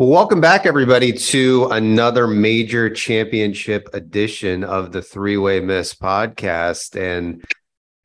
Well, welcome back, everybody, to another major championship edition of the Three Way Miss podcast. And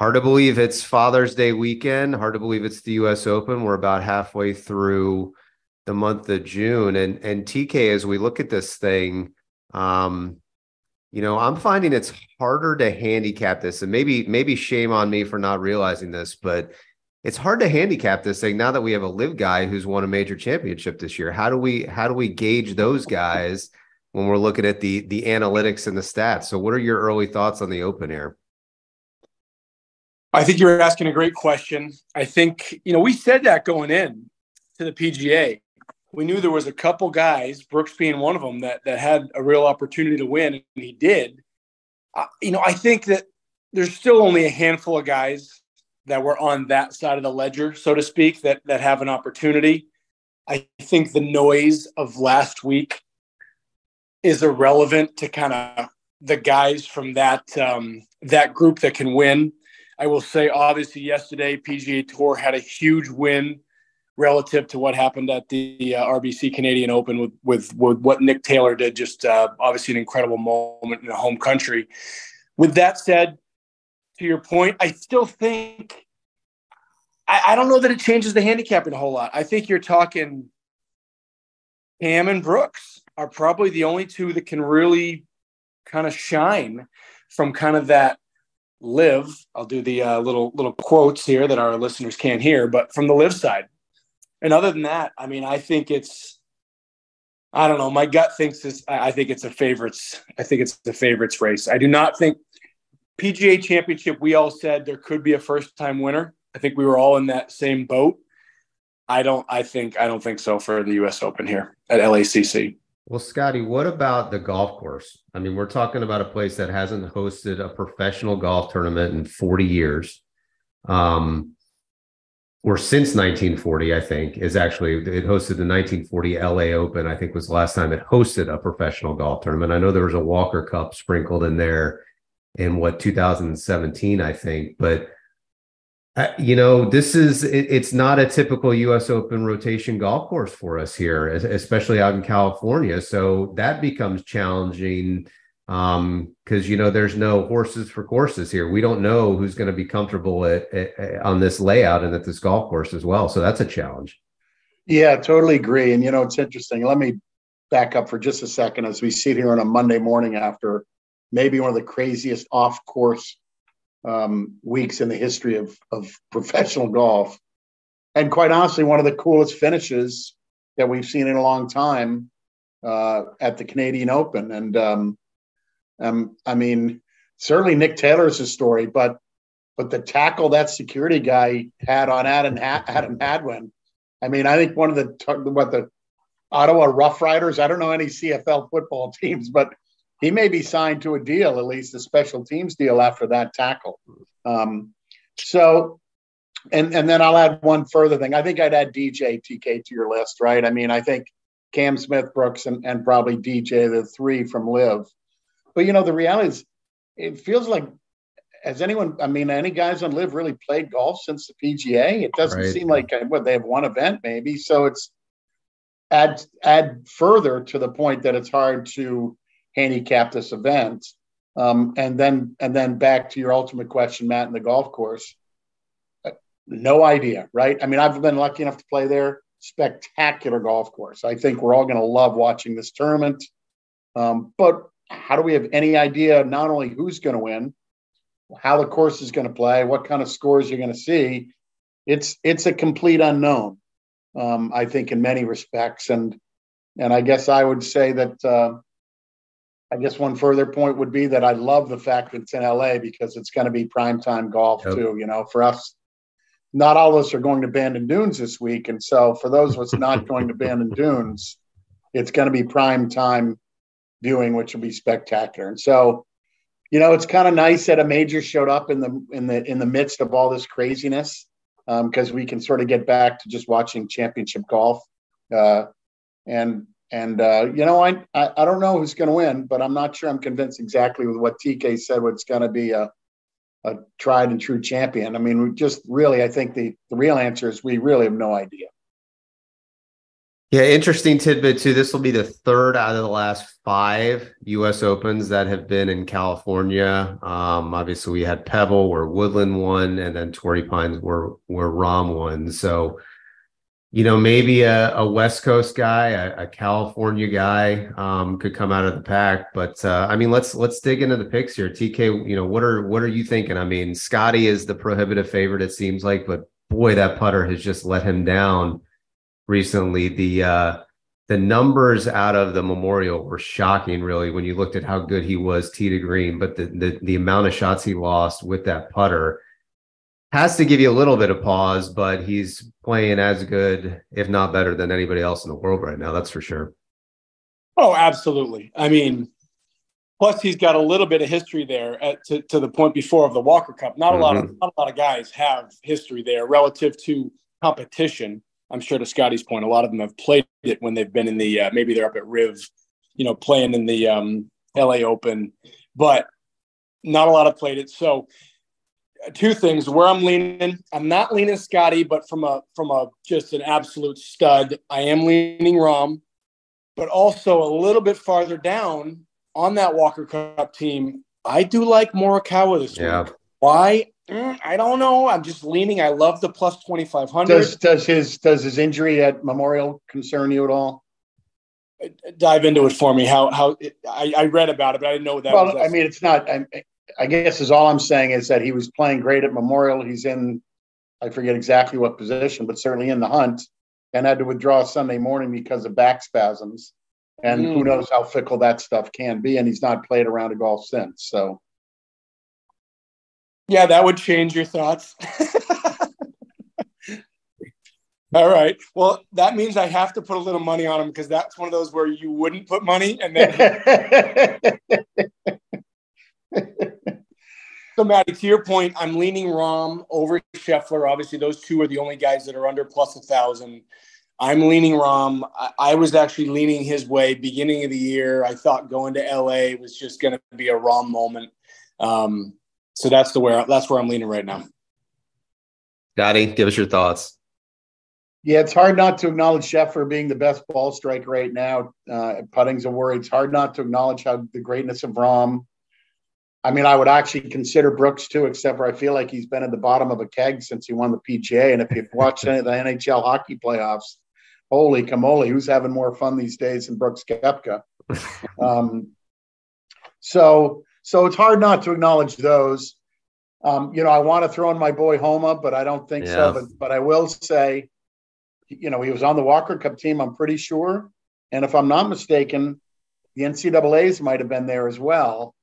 hard to believe it's Father's Day weekend. Hard to believe it's the U.S. Open. We're about halfway through the month of June. And and TK, as we look at this thing, um, you know, I'm finding it's harder to handicap this, and maybe maybe shame on me for not realizing this, but it's hard to handicap this thing now that we have a LIV guy who's won a major championship this year. How do we how do we gauge those guys when we're looking at the the analytics and the stats? So, what are your early thoughts on the Open air? I think you're asking a great question. I think you know we said that going in to the PGA. We knew there was a couple guys, Brooks being one of them, that that had a real opportunity to win, and he did. Uh, you know, I think that there's still only a handful of guys that were on that side of the ledger, so to speak, that that have an opportunity. I think the noise of last week is irrelevant to kind of the guys from that um, that group that can win. I will say, obviously, yesterday PGA Tour had a huge win relative to what happened at the uh, RBC Canadian Open with, with, with what Nick Taylor did. Just uh, obviously an incredible moment in the home country. With that said, to your point, I still think I, I don't know that it changes the handicapping a whole lot. I think you're talking Cam and Brooks are probably the only two that can really kind of shine from kind of that LIV. I'll do the uh, little little quotes here that our listeners can't hear, but from the LIV side. And other than that, I mean, I think it's I don't know. My gut thinks this. I think it's a favorites. I think it's the favorites race. I do not think PGA Championship, we all said there could be a first time winner. I think we were all in that same boat. I don't. I think. I don't think so for the U.S. Open here at LACC. Well, Scotty, what about the golf course? I mean, we're talking about a place that hasn't hosted a professional golf tournament in 40 years. Um, or since 1940, I think, is actually it hosted the 1940 LA Open. I think was the last time it hosted a professional golf tournament. I know there was a Walker Cup sprinkled in there in what 2017, I think. But uh, you know, this is it, it's not a typical U.S. Open rotation golf course for us here, especially out in California. So that becomes challenging um because you know there's no horses for courses here we don't know who's going to be comfortable at, at, on this layout and at this golf course as well so that's a challenge yeah totally agree and you know it's interesting let me back up for just a second as we sit here on a monday morning after maybe one of the craziest off course um, weeks in the history of, of professional golf. And quite honestly, one of the coolest finishes that we've seen in a long time uh, at the Canadian Open. And um, um, I mean, certainly Nick Taylor's a story, but but the tackle that security guy had on Adam Adam Hadwin. I mean, I think one of the what the Ottawa Rough Riders. I don't know any CFL football teams, but he may be signed to a deal, at least a special teams deal after that tackle. Um, so, and and then I'll add one further thing. I think I'd add DJ TK to your list, right? I mean, I think Cam Smith, Brooks, and, and probably DJ, the three from LIV. But you know, the reality is, it feels like has anyone? I mean, any guys on LIV really played golf since the PGA? It doesn't right. seem like uh, what they have one event maybe. So it's add add further to the point that it's hard to handicap this event. Um, and then and then back to your ultimate question, Matt, in the golf course. Uh, no idea, right? I mean, I've been lucky enough to play there. Spectacular golf course. I think we're all going to love watching this tournament. Um, but how do we have any idea not only who's going to win, how the course is going to play, what kind of scores you're going to see? It's it's a complete unknown. Um, I think in many respects, and and I guess I would say that uh, I guess one further point would be that I love the fact that it's in LA because it's going to be prime time golf yep. too. You know, for us, not all of us are going to Bandon Dunes this week, and so for those of us not going to Bandon Dunes, it's going to be prime time viewing, which will be spectacular. And so, you know, it's kind of nice that a major showed up in the in the in the midst of all this craziness because um, we can sort of get back to just watching championship golf. Uh, and and uh, you know, I, I, I don't know who's going to win, but I'm not sure I'm convinced exactly with what TK said. What's going to be a a tried and true champion. I mean, we just really, I think the the real answer is we really have no idea. Yeah, interesting tidbit too. This will be the third out of the last five U.S. Opens that have been in California. Um, obviously, we had Pebble where Woodland won, and then Torrey Pines where where Rahm won. So, you know, maybe a, a West Coast guy, a, a California guy, um, could come out of the pack. But uh, I mean, let's let's dig into the picks here. TK, you know, what are what are you thinking? I mean, Scotty is the prohibitive favorite. It seems like, but boy, that putter has just let him down recently. The uh, the numbers out of the Memorial were shocking, really, when you looked at how good he was tee to green. But the, the the amount of shots he lost with that putter has to give you a little bit of pause. But he's playing as good, if not better, than anybody else in the world right now. That's for sure. Oh, absolutely. I mean, plus he's got a little bit of history there at, to, to the point before of the Walker Cup. Not a mm-hmm. lot of not a lot of guys have history there relative to competition. I'm sure to Scotty's point, a lot of them have played it when they've been in the uh, maybe they're up at Riv, you know, playing in the um, LA Open, but not a lot have played it. So, two things where I'm leaning. I'm not leaning Scotty, but from a from a just an absolute stud, I am leaning Rahm, but also a little bit farther down on that Walker Cup team. I do like Morikawa this yeah. week. Why? Mm, I don't know. I'm just leaning. I love the plus twenty five hundred. Does does his does his injury at Memorial concern you at all? Uh, dive into it for me. How how I, I read about it, but I didn't know that. Well, I mean, it's not. I, I guess is all I'm saying is that he was playing great at Memorial. He's in, I forget exactly what position, but certainly in the hunt, and had to withdraw Sunday morning because of back spasms. And mm. who knows how fickle that stuff can be. And he's not played around a golf since. So yeah, that would change your thoughts. All right. Well, that means I have to put a little money on him because that's one of those where you wouldn't put money and then. so, Maddie, to your point, I'm leaning Rahm over Scheffler. Obviously, those two are the only guys that are under plus a thousand. I'm leaning Rahm. I, I was actually leaning his way beginning of the year. I thought going to LA was just going to be a Rahm moment. Um, so that's the where that's where I'm leaning right now. Scotty, give us your thoughts. Yeah, it's hard not to acknowledge Scheffler being the best ball striker right now. Uh, putting's a worry. It's hard not to acknowledge how the greatness of Rahm. I mean, I would actually consider Brooks too, except for I feel like he's been at the bottom of a keg since he won the PGA. And if you've watched any of the NHL hockey playoffs, holy camole, who's having more fun these days than Brooks Koepka? Um, so so it's hard not to acknowledge those. Um, you know, I want to throw in my boy Homa, but I don't think yeah. so. But, but I will say, you know, he was on the Walker Cup team, I'm pretty sure. And if I'm not mistaken, the NCAA's might have been there as well.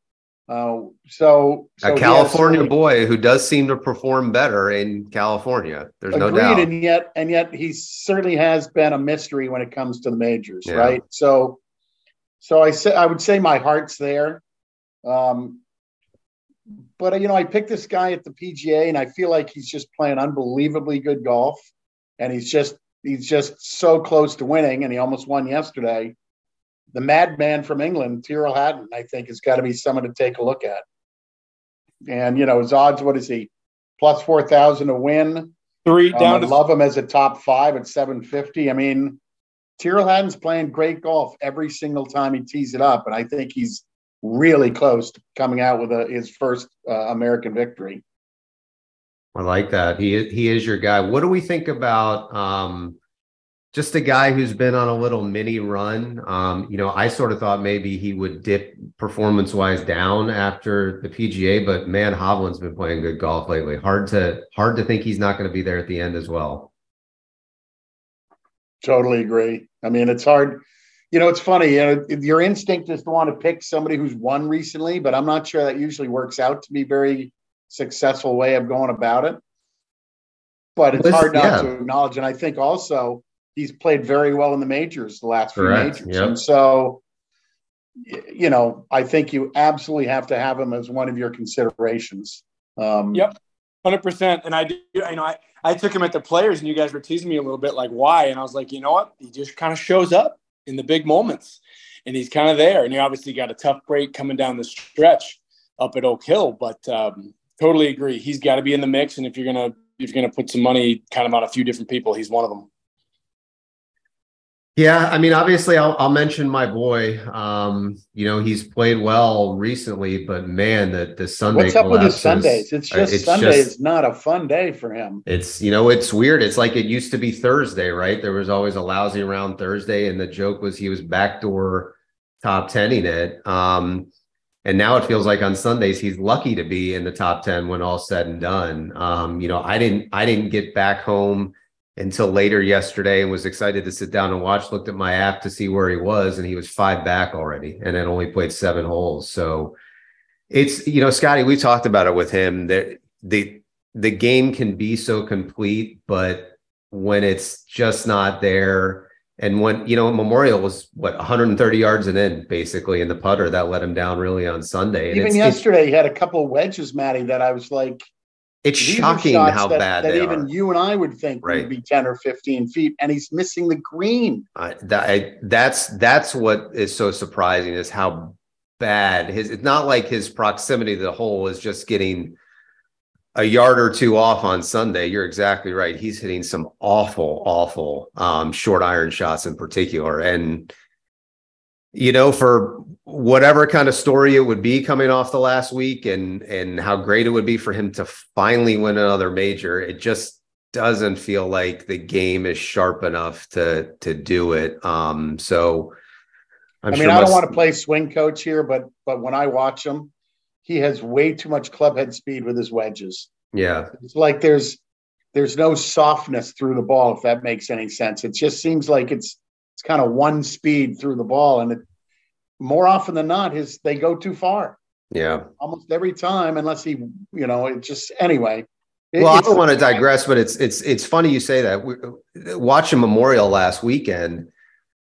Uh, so, so, a California boy who does seem to perform better in California. There's agreed, no doubt. And yet, and yet, he certainly has been a mystery when it comes to the majors, yeah. right? So, so I say I would say my heart's there. Um, but you know, I picked this guy at the PGA, and I feel like he's just playing unbelievably good golf, and he's just he's just so close to winning, and he almost won yesterday. The madman from England, Tyrrell Hatton, I think, has got to be someone to take a look at. And you know, his odds, what is he? Plus four thousand to win. Three um, down. To love him as a top five at seven fifty. I mean, Tyrrell Hatton's playing great golf every single time he tees it up, and I think he's really close to coming out with a, his first uh, American victory. I like that. He he is your guy. What do we think about um, just a guy who's been on a little mini run? Um, you know, I sort of thought maybe he would dip performance wise down after the PGA, but man, Hovland's been playing good golf lately. Hard to hard to think he's not going to be there at the end as well. Totally agree. I mean, it's hard you know, it's funny. You know, your instinct is to want to pick somebody who's won recently, but I'm not sure that usually works out to be very successful way of going about it. But it's hard not yeah. to acknowledge. And I think also he's played very well in the majors, the last Correct. few majors. Yep. And so, you know, I think you absolutely have to have him as one of your considerations. Um, yep, hundred percent. And I do, you know, I, I took him at the players, and you guys were teasing me a little bit, like why? And I was like, you know what? He just kind of shows up in the big moments. And he's kind of there. And you obviously got a tough break coming down the stretch up at Oak Hill, but um, totally agree. He's got to be in the mix. And if you're gonna if you're gonna put some money kind of on a few different people, he's one of them. Yeah, I mean, obviously, I'll, I'll mention my boy. Um, you know, he's played well recently, but man, the the Sunday. What's up with his Sundays? It's uh, just it's Sunday just- is not a fun day for him. It's you know, it's weird. It's like it used to be Thursday, right? There was always a lousy round Thursday, and the joke was he was backdoor top tenning it. Um, and now it feels like on Sundays he's lucky to be in the top ten when all said and done. Um, you know, I didn't I didn't get back home until later yesterday and was excited to sit down and watch. Looked at my app to see where he was, and he was five back already, and had only played seven holes. So it's you know, Scotty, we talked about it with him that the the game can be so complete, but when it's just not there, and when you know Memorial was what 130 yards and in basically in the putter that let him down really on Sunday. And Even yesterday, he had a couple of wedges, Maddie, that I was like, it's these shocking how that, bad that even are. you and I would think Right. would be 10 or 15 feet, and he's missing the green. I, that, I, that's that's what is so surprising is how bad his. It's not like his proximity to the hole is just getting a yard or two off on Sunday. You're exactly right. He's hitting some awful, awful um, short iron shots in particular, and you know, for whatever kind of story it would be coming off the last week, and and how great it would be for him to finally win another major, it just doesn't feel like the game is sharp enough to to do it. Um, so I'm i mean, sure I don't must- want to play swing coach here, but but when I watch him, he has way too much club head speed with his wedges. Yeah, It's like there's there's no softness through the ball, if that makes any sense. It just seems like it's it's kind of one speed through the ball, and it, more often than not, his they go too far yeah. almost every time, unless he, you know, it just anyway. it- Well, I don't want to digress, but it's it's it's funny you say that. We, watching Memorial last weekend,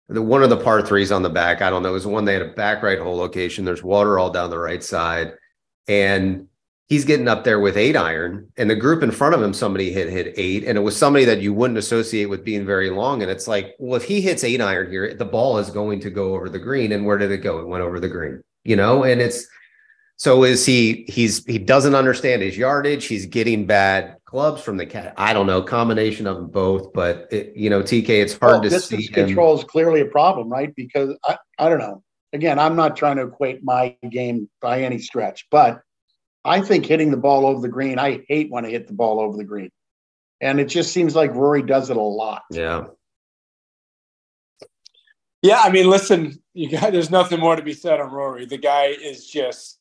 the one of the par threes on the back, I don't know, it was one they had a back right hole location. There's water all down the right side, and he's getting up there with eight iron, and the group in front of him, somebody hit hit eight, and it was somebody that you wouldn't associate with being very long. And it's like, well, if he hits eight iron here, the ball is going to go over the green, and where did it go? It went over the green, you know, and it's. So is he? He's he doesn't understand his yardage. He's getting bad clubs from the cat. I don't know, combination of them both. But it, you know, TK, it's hard well, to see him. control is clearly a problem, right? Because I, I don't know. Again, I'm not trying to equate my game by any stretch, but I think hitting the ball over the green, I hate when I hit the ball over the green. And it just seems like Rory does it a lot. Yeah, Yeah, I mean, listen, you got there's nothing more to be said on Rory. The guy is just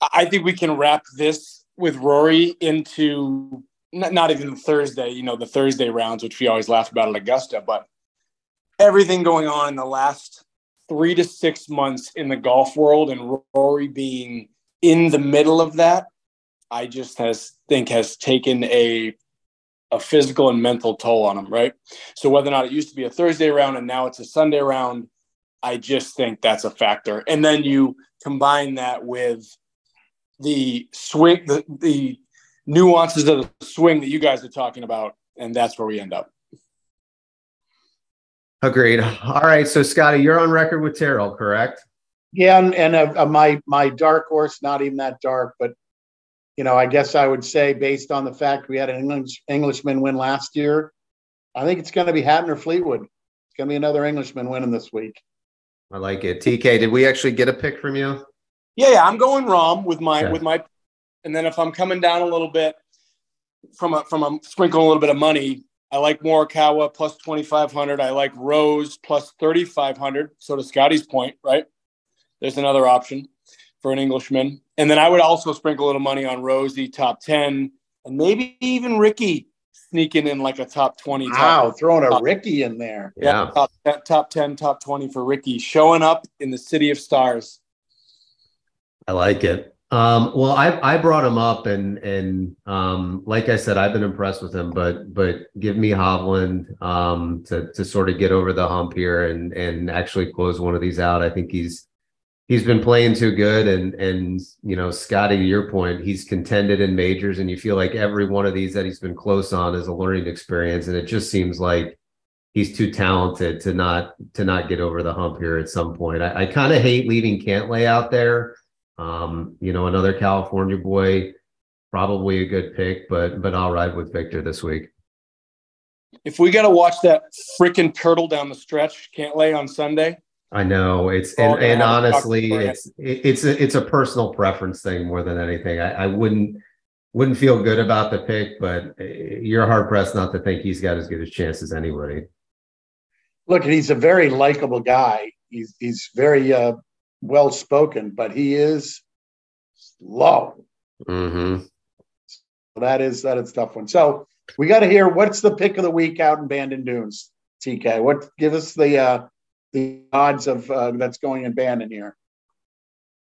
I I think we can wrap this with Rory into not, not even Thursday, you know, the Thursday rounds, which we always laugh about at Augusta, but everything going on in the last three to six months in the golf world and Rory being in the middle of that, I just has think has taken a a physical and mental toll on him, right? So whether or not it used to be a Thursday round and now it's a Sunday round, I just think that's a factor. And then you combine that with the swing, the, the nuances of the swing that you guys are talking about, and that's where we end up. agreed. All right, so Scotty, you're on record with Tyrrell, correct? Yeah, and, and uh, uh, my my dark horse, not even that dark, but you know, I guess I would say based on the fact we had an English Englishman win last year, I think it's going to be Hatton or Fleetwood. It's going to be another Englishman winning this week. I like it. TK, did we actually get a pick from you? Yeah, yeah, I'm going Rahm with my Okay. with my, and then if I'm coming down a little bit from a from a sprinkling a little bit of money, I like Morikawa plus 2,500. I like Rose plus 3,500. So to Scotty's point, right? There's another option for an Englishman. And then I would also sprinkle a little money on Rosie top 10 and maybe even Ricky sneaking in like a top 20. top- Wow, throwing a Ricky in there. Yeah. Top, top 10, top 20 for Ricky showing up in the city of stars. I like it. Um, well, I I brought him up and and um, like I said, I've been impressed with him, but but give me Hovland um, to to sort of get over the hump here and and actually close one of these out. I think he's he's been playing too good and and you know Scotty, to your point, he's contended in majors, and you feel like every one of these that he's been close on is a learning experience, and it just seems like he's too talented to not to not get over the hump here at some point. I, I kind of hate leaving Cantlay out there. Um, you know, another California boy, probably a good pick, but but I'll ride with Victor this week. if we got to watch that freaking turtle down the stretch, Cantlay on Sunday. I know it's and, and honestly, it's it's a, it's a personal preference thing more than anything. I, I wouldn't wouldn't feel good about the pick, but eh, you're hard pressed not to think he's got as good a chance as anybody. Look, he's a very likable guy. He's he's very uh, well spoken, but he is slow. Mm-hmm. that is that is tough one. So we got to hear what's the pick of the week out in Bandon Dunes. TK, what give us the uh, the odds of uh, that's going in Bandon here?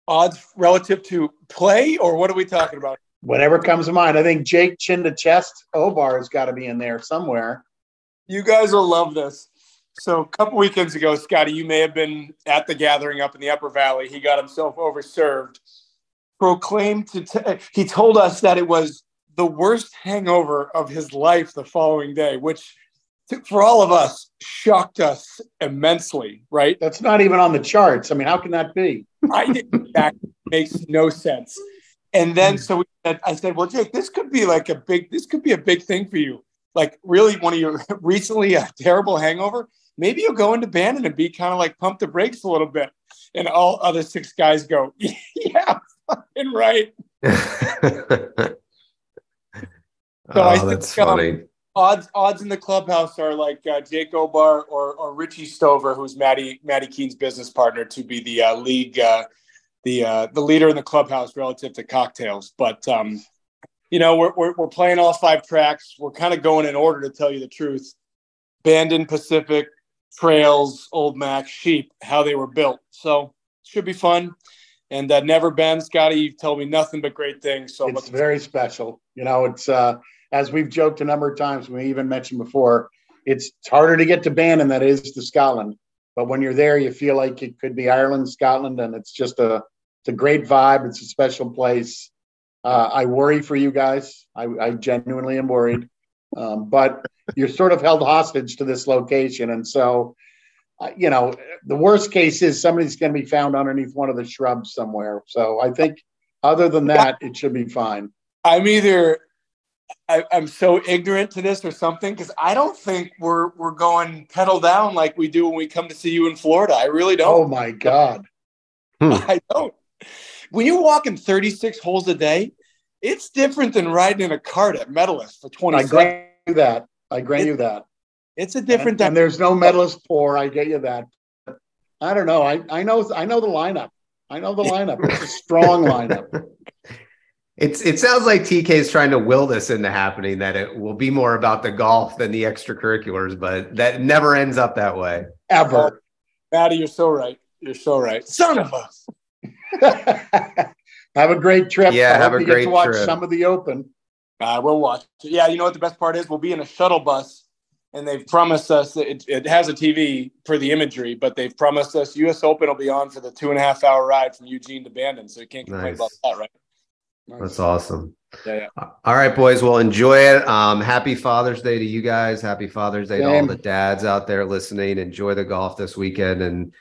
Odds relative to play, or what are we talking about? Whatever comes to mind. I think Jake chin to chest Obar has got to be in there somewhere. You guys will love this. So a couple weekends ago, Scotty, you may have been at the gathering up in the Upper Valley. He got himself overserved. Proclaimed to t- he told us that it was the worst hangover of his life the following day, which for all of us shocked us immensely, right? That's not even on the charts. I mean, how can that be? I didn't, that makes no sense. And then hmm. so we said, I said, well, Jake, this could be like a big, this could be a big thing for you. Like really one of your recently a terrible hangover. Maybe you'll go into Bandon and be kind of like pump the brakes a little bit. And all other six guys go, yeah, fucking right. So oh, I think, that's funny. Um, Odds odds in the clubhouse are like uh, Jake Obar or, or Richie Stover, who's Maddie Maddie Keene's business partner, to be the uh, league uh, the uh, the leader in the clubhouse relative to cocktails. But um, you know, we're, we're we're playing all five tracks. We're kind of going in order to tell you the truth. Bandon Pacific, Trails, Old Mac, Sheep, how they were built. So should be fun. And uh, never been, Scotty. You've told me nothing but great things. So it's very special. You know, it's uh, as we've joked a number of times, we even mentioned before, it's harder to get to Bandon than it is to Scotland. But when you're there, you feel like it could be Ireland, Scotland, and it's just a it's a great vibe. It's a special place. Uh, I worry for you guys. I, I genuinely am worried, um, but you're sort of held hostage to this location, and so uh, you know the worst case is somebody's going to be found underneath one of the shrubs somewhere. So I think other than that, it should be fine. I'm either I, am so ignorant to this or something because I don't think we're we're going pedal down like we do when we come to see you in Florida. I really don't. Oh my god, hmm. I don't. When you're walking 36 holes a day, it's different than riding in a cart at Medalist for 20. I grant you that. I grant it, you that. It's a different. And, and there's no Medalist pour. I get you that. I don't know. I I know I know the lineup. I know the lineup. It's a strong lineup. It's it sounds like TK is trying to will this into happening that it will be more about the golf than the extracurriculars, but that never ends up that way. Ever. Maddie, you're so right. You're so right. Son of us. have a great trip. Yeah, I have a great get to watch trip. some of the open. Uh, we'll watch. Yeah, you know what the best part is? We'll be in a shuttle bus, and they've promised us that it, it has a TV for the imagery, but they've promised us U.S. Open will be on for the two and a half hour ride from Eugene to Bandon, so you can't complain nice. about that, right? Nice. That's awesome. Yeah, yeah. All right, boys. Well, enjoy it. Um, happy Father's Day to you guys. Happy Father's Day to all the dads out there listening. Enjoy the golf this weekend, and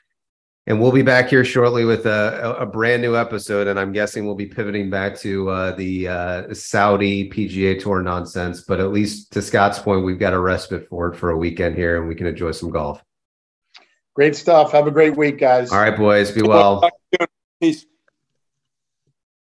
and we'll be back here shortly with a, a brand new episode. And I'm guessing we'll be pivoting back to uh, the uh, Saudi PGA Tour nonsense. But at least to Scott's point, we've got a respite for it for a weekend here, and we can enjoy some golf. Great stuff. Have a great week, guys. All right, boys. Be well. Peace.